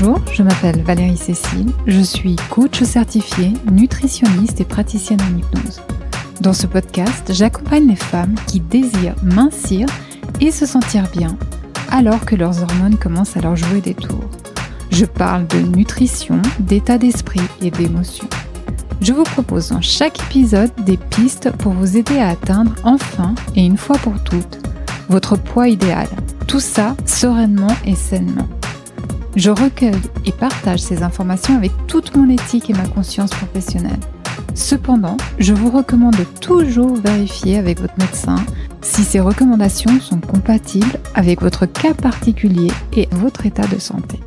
Bonjour, je m'appelle Valérie Cécile, je suis coach certifié, nutritionniste et praticienne en hypnose. Dans ce podcast, j'accompagne les femmes qui désirent mincir et se sentir bien alors que leurs hormones commencent à leur jouer des tours. Je parle de nutrition, d'état d'esprit et d'émotion. Je vous propose dans chaque épisode des pistes pour vous aider à atteindre enfin et une fois pour toutes votre poids idéal. Tout ça sereinement et sainement. Je recueille et partage ces informations avec toute mon éthique et ma conscience professionnelle. Cependant, je vous recommande toujours vérifier avec votre médecin si ces recommandations sont compatibles avec votre cas particulier et votre état de santé.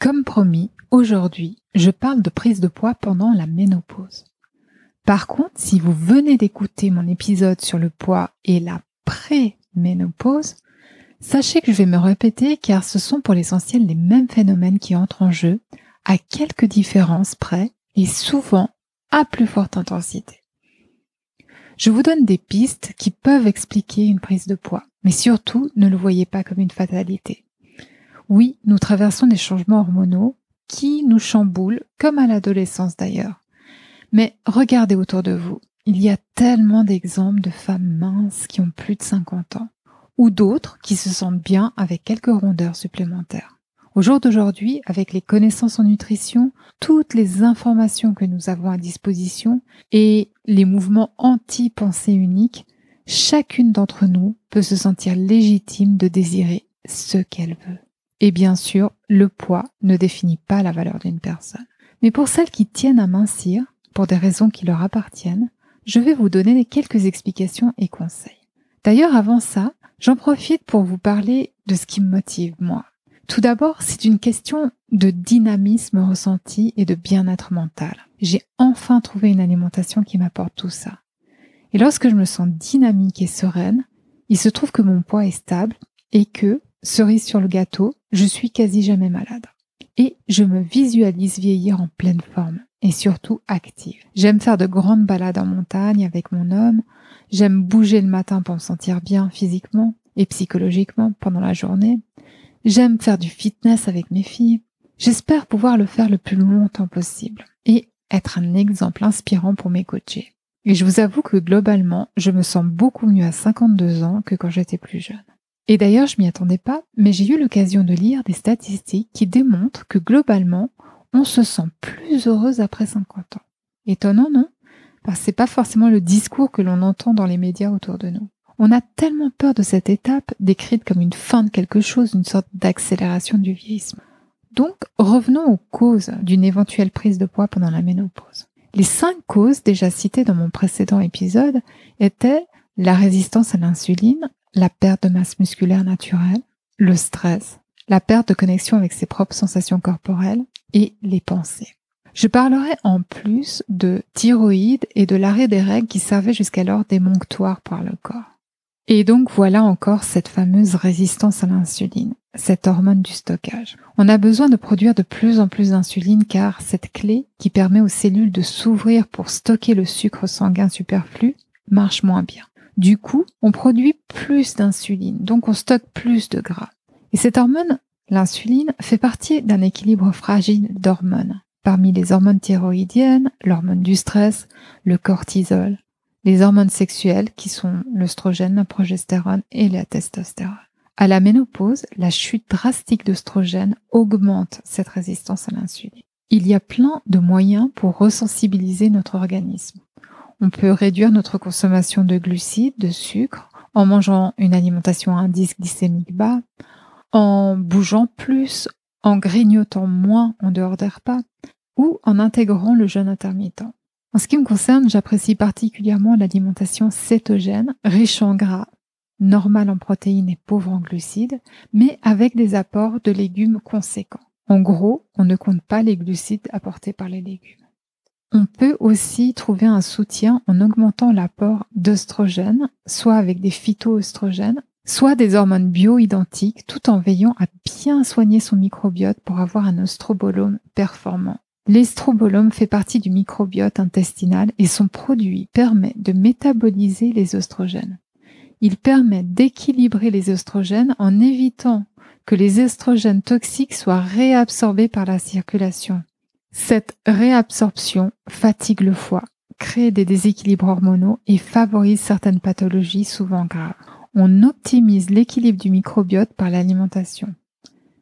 Comme promis, aujourd'hui, je parle de prise de poids pendant la ménopause. Par contre, si vous venez d'écouter mon épisode sur le poids et la pré-ménopause, sachez que je vais me répéter car ce sont pour l'essentiel les mêmes phénomènes qui entrent en jeu, à quelques différences près et souvent à plus forte intensité. Je vous donne des pistes qui peuvent expliquer une prise de poids, mais surtout ne le voyez pas comme une fatalité. Oui, nous traversons des changements hormonaux qui nous chamboulent, comme à l'adolescence d'ailleurs. Mais regardez autour de vous, il y a tellement d'exemples de femmes minces qui ont plus de 50 ans, ou d'autres qui se sentent bien avec quelques rondeurs supplémentaires. Au jour d'aujourd'hui, avec les connaissances en nutrition, toutes les informations que nous avons à disposition et les mouvements anti-pensée unique, chacune d'entre nous peut se sentir légitime de désirer ce qu'elle veut. Et bien sûr, le poids ne définit pas la valeur d'une personne. Mais pour celles qui tiennent à mincir, pour des raisons qui leur appartiennent, je vais vous donner quelques explications et conseils. D'ailleurs, avant ça, j'en profite pour vous parler de ce qui me motive, moi. Tout d'abord, c'est une question de dynamisme ressenti et de bien-être mental. J'ai enfin trouvé une alimentation qui m'apporte tout ça. Et lorsque je me sens dynamique et sereine, il se trouve que mon poids est stable et que, cerise sur le gâteau, je suis quasi jamais malade. Et je me visualise vieillir en pleine forme et surtout active. J'aime faire de grandes balades en montagne avec mon homme, j'aime bouger le matin pour me sentir bien physiquement et psychologiquement pendant la journée, j'aime faire du fitness avec mes filles, j'espère pouvoir le faire le plus longtemps possible et être un exemple inspirant pour mes coachés. Et je vous avoue que globalement, je me sens beaucoup mieux à 52 ans que quand j'étais plus jeune. Et d'ailleurs, je m'y attendais pas, mais j'ai eu l'occasion de lire des statistiques qui démontrent que globalement, on se sent plus heureuse après 50 ans. Étonnant, non? Parce que c'est pas forcément le discours que l'on entend dans les médias autour de nous. On a tellement peur de cette étape, décrite comme une fin de quelque chose, une sorte d'accélération du vieillissement. Donc, revenons aux causes d'une éventuelle prise de poids pendant la ménopause. Les cinq causes déjà citées dans mon précédent épisode étaient la résistance à l'insuline, la perte de masse musculaire naturelle, le stress, la perte de connexion avec ses propres sensations corporelles et les pensées. Je parlerai en plus de thyroïde et de l'arrêt des règles qui servaient jusqu'alors d'émonctoire pour le corps. Et donc voilà encore cette fameuse résistance à l'insuline, cette hormone du stockage. On a besoin de produire de plus en plus d'insuline car cette clé qui permet aux cellules de s'ouvrir pour stocker le sucre sanguin superflu marche moins bien. Du coup, on produit plus d'insuline, donc on stocke plus de gras. Et cette hormone, l'insuline, fait partie d'un équilibre fragile d'hormones. Parmi les hormones thyroïdiennes, l'hormone du stress, le cortisol, les hormones sexuelles qui sont l'œstrogène, la progestérone et la testostérone. À la ménopause, la chute drastique d'œstrogène augmente cette résistance à l'insuline. Il y a plein de moyens pour ressensibiliser notre organisme. On peut réduire notre consommation de glucides, de sucre, en mangeant une alimentation à indice glycémique bas, en bougeant plus, en grignotant moins en dehors des repas, ou en intégrant le jeûne intermittent. En ce qui me concerne, j'apprécie particulièrement l'alimentation cétogène, riche en gras, normale en protéines et pauvre en glucides, mais avec des apports de légumes conséquents. En gros, on ne compte pas les glucides apportés par les légumes. On peut aussi trouver un soutien en augmentant l'apport d'œstrogènes, soit avec des phytoœstrogènes, soit des hormones bio-identiques, tout en veillant à bien soigner son microbiote pour avoir un ostrobolome performant. L'estrobolome fait partie du microbiote intestinal et son produit permet de métaboliser les oestrogènes. Il permet d'équilibrer les oestrogènes en évitant que les estrogènes toxiques soient réabsorbés par la circulation. Cette réabsorption fatigue le foie, crée des déséquilibres hormonaux et favorise certaines pathologies souvent graves. On optimise l'équilibre du microbiote par l'alimentation.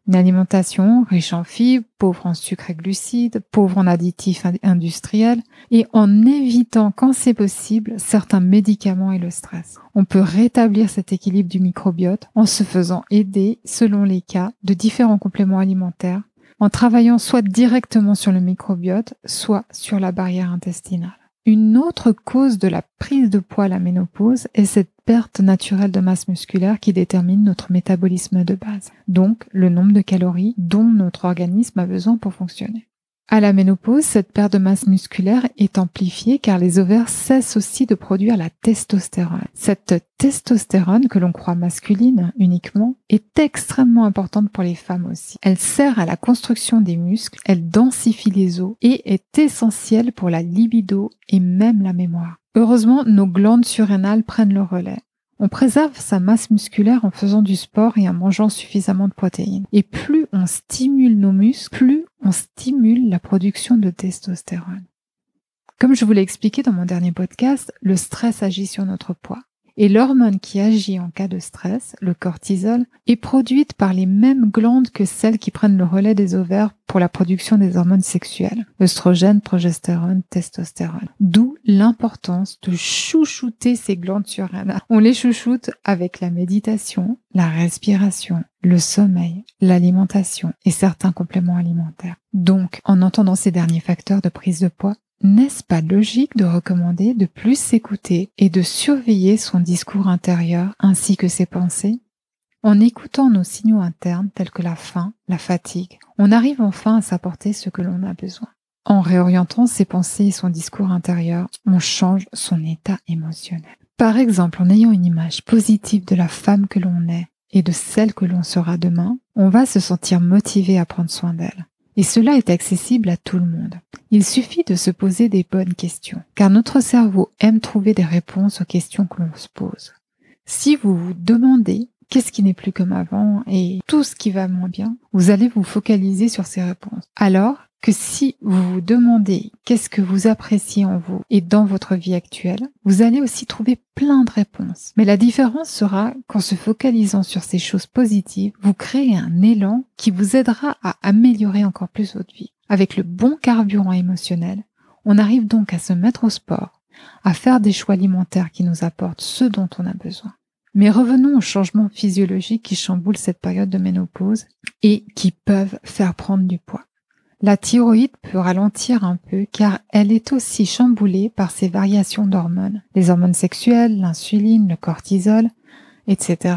Une alimentation riche en fibres, pauvre en sucre et glucides, pauvre en additifs industriels et en évitant quand c'est possible certains médicaments et le stress. On peut rétablir cet équilibre du microbiote en se faisant aider, selon les cas, de différents compléments alimentaires, en travaillant soit directement sur le microbiote, soit sur la barrière intestinale. Une autre cause de la prise de poids à la ménopause est cette perte naturelle de masse musculaire qui détermine notre métabolisme de base, donc le nombre de calories dont notre organisme a besoin pour fonctionner. À la ménopause, cette perte de masse musculaire est amplifiée car les ovaires cessent aussi de produire la testostérone. Cette testostérone, que l'on croit masculine uniquement, est extrêmement importante pour les femmes aussi. Elle sert à la construction des muscles, elle densifie les os et est essentielle pour la libido et même la mémoire. Heureusement, nos glandes surrénales prennent le relais. On préserve sa masse musculaire en faisant du sport et en mangeant suffisamment de protéines. Et plus on stimule nos muscles, plus on stimule production de testostérone. Comme je vous l'ai expliqué dans mon dernier podcast, le stress agit sur notre poids. Et l'hormone qui agit en cas de stress, le cortisol, est produite par les mêmes glandes que celles qui prennent le relais des ovaires pour la production des hormones sexuelles, œstrogène, progestérone, testostérone. D'où l'importance de chouchouter ces glandes surrénales. On les chouchoute avec la méditation, la respiration, le sommeil, l'alimentation et certains compléments alimentaires. Donc, en entendant ces derniers facteurs de prise de poids, n'est-ce pas logique de recommander de plus s'écouter et de surveiller son discours intérieur ainsi que ses pensées? En écoutant nos signaux internes tels que la faim, la fatigue, on arrive enfin à s'apporter ce que l'on a besoin. En réorientant ses pensées et son discours intérieur, on change son état émotionnel. Par exemple, en ayant une image positive de la femme que l'on est et de celle que l'on sera demain, on va se sentir motivé à prendre soin d'elle. Et cela est accessible à tout le monde. Il suffit de se poser des bonnes questions, car notre cerveau aime trouver des réponses aux questions que l'on se pose. Si vous vous demandez qu'est-ce qui n'est plus comme avant et tout ce qui va moins bien, vous allez vous focaliser sur ces réponses. Alors, que si vous vous demandez qu'est-ce que vous appréciez en vous et dans votre vie actuelle, vous allez aussi trouver plein de réponses. Mais la différence sera qu'en se focalisant sur ces choses positives, vous créez un élan qui vous aidera à améliorer encore plus votre vie. Avec le bon carburant émotionnel, on arrive donc à se mettre au sport, à faire des choix alimentaires qui nous apportent ce dont on a besoin. Mais revenons aux changements physiologiques qui chamboulent cette période de ménopause et qui peuvent faire prendre du poids. La thyroïde peut ralentir un peu car elle est aussi chamboulée par ces variations d'hormones, les hormones sexuelles, l'insuline, le cortisol, etc.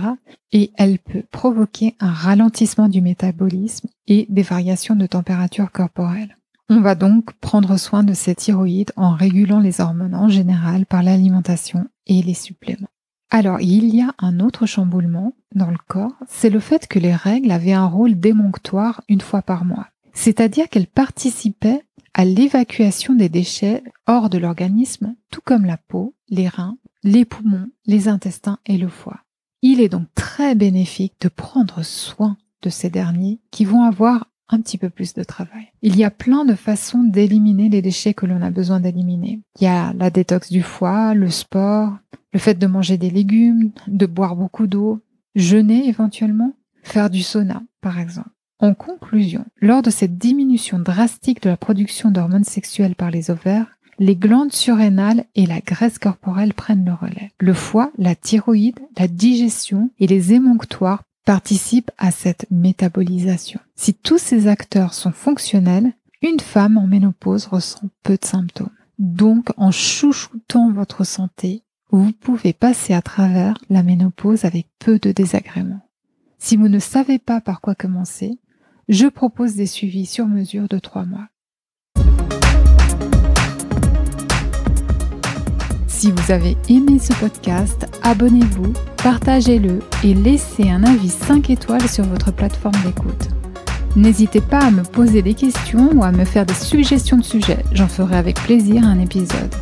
Et elle peut provoquer un ralentissement du métabolisme et des variations de température corporelle. On va donc prendre soin de cette thyroïde en régulant les hormones en général par l'alimentation et les suppléments. Alors, il y a un autre chamboulement dans le corps, c'est le fait que les règles avaient un rôle démonctoire une fois par mois c'est-à-dire qu'elle participait à l'évacuation des déchets hors de l'organisme, tout comme la peau, les reins, les poumons, les intestins et le foie. Il est donc très bénéfique de prendre soin de ces derniers qui vont avoir un petit peu plus de travail. Il y a plein de façons d'éliminer les déchets que l'on a besoin d'éliminer. Il y a la détox du foie, le sport, le fait de manger des légumes, de boire beaucoup d'eau, jeûner éventuellement, faire du sauna par exemple. En conclusion, lors de cette diminution drastique de la production d'hormones sexuelles par les ovaires, les glandes surrénales et la graisse corporelle prennent le relais. Le foie, la thyroïde, la digestion et les émonctoires participent à cette métabolisation. Si tous ces acteurs sont fonctionnels, une femme en ménopause ressent peu de symptômes. Donc, en chouchoutant votre santé, vous pouvez passer à travers la ménopause avec peu de désagréments. Si vous ne savez pas par quoi commencer, je propose des suivis sur mesure de trois mois. Si vous avez aimé ce podcast, abonnez-vous, partagez-le et laissez un avis 5 étoiles sur votre plateforme d'écoute. N'hésitez pas à me poser des questions ou à me faire des suggestions de sujets, j'en ferai avec plaisir un épisode.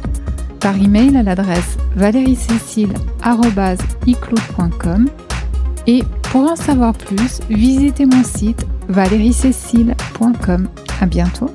par email à l'adresse valeriecécile.com et pour en savoir plus, visitez mon site valeriecécile.com. À bientôt.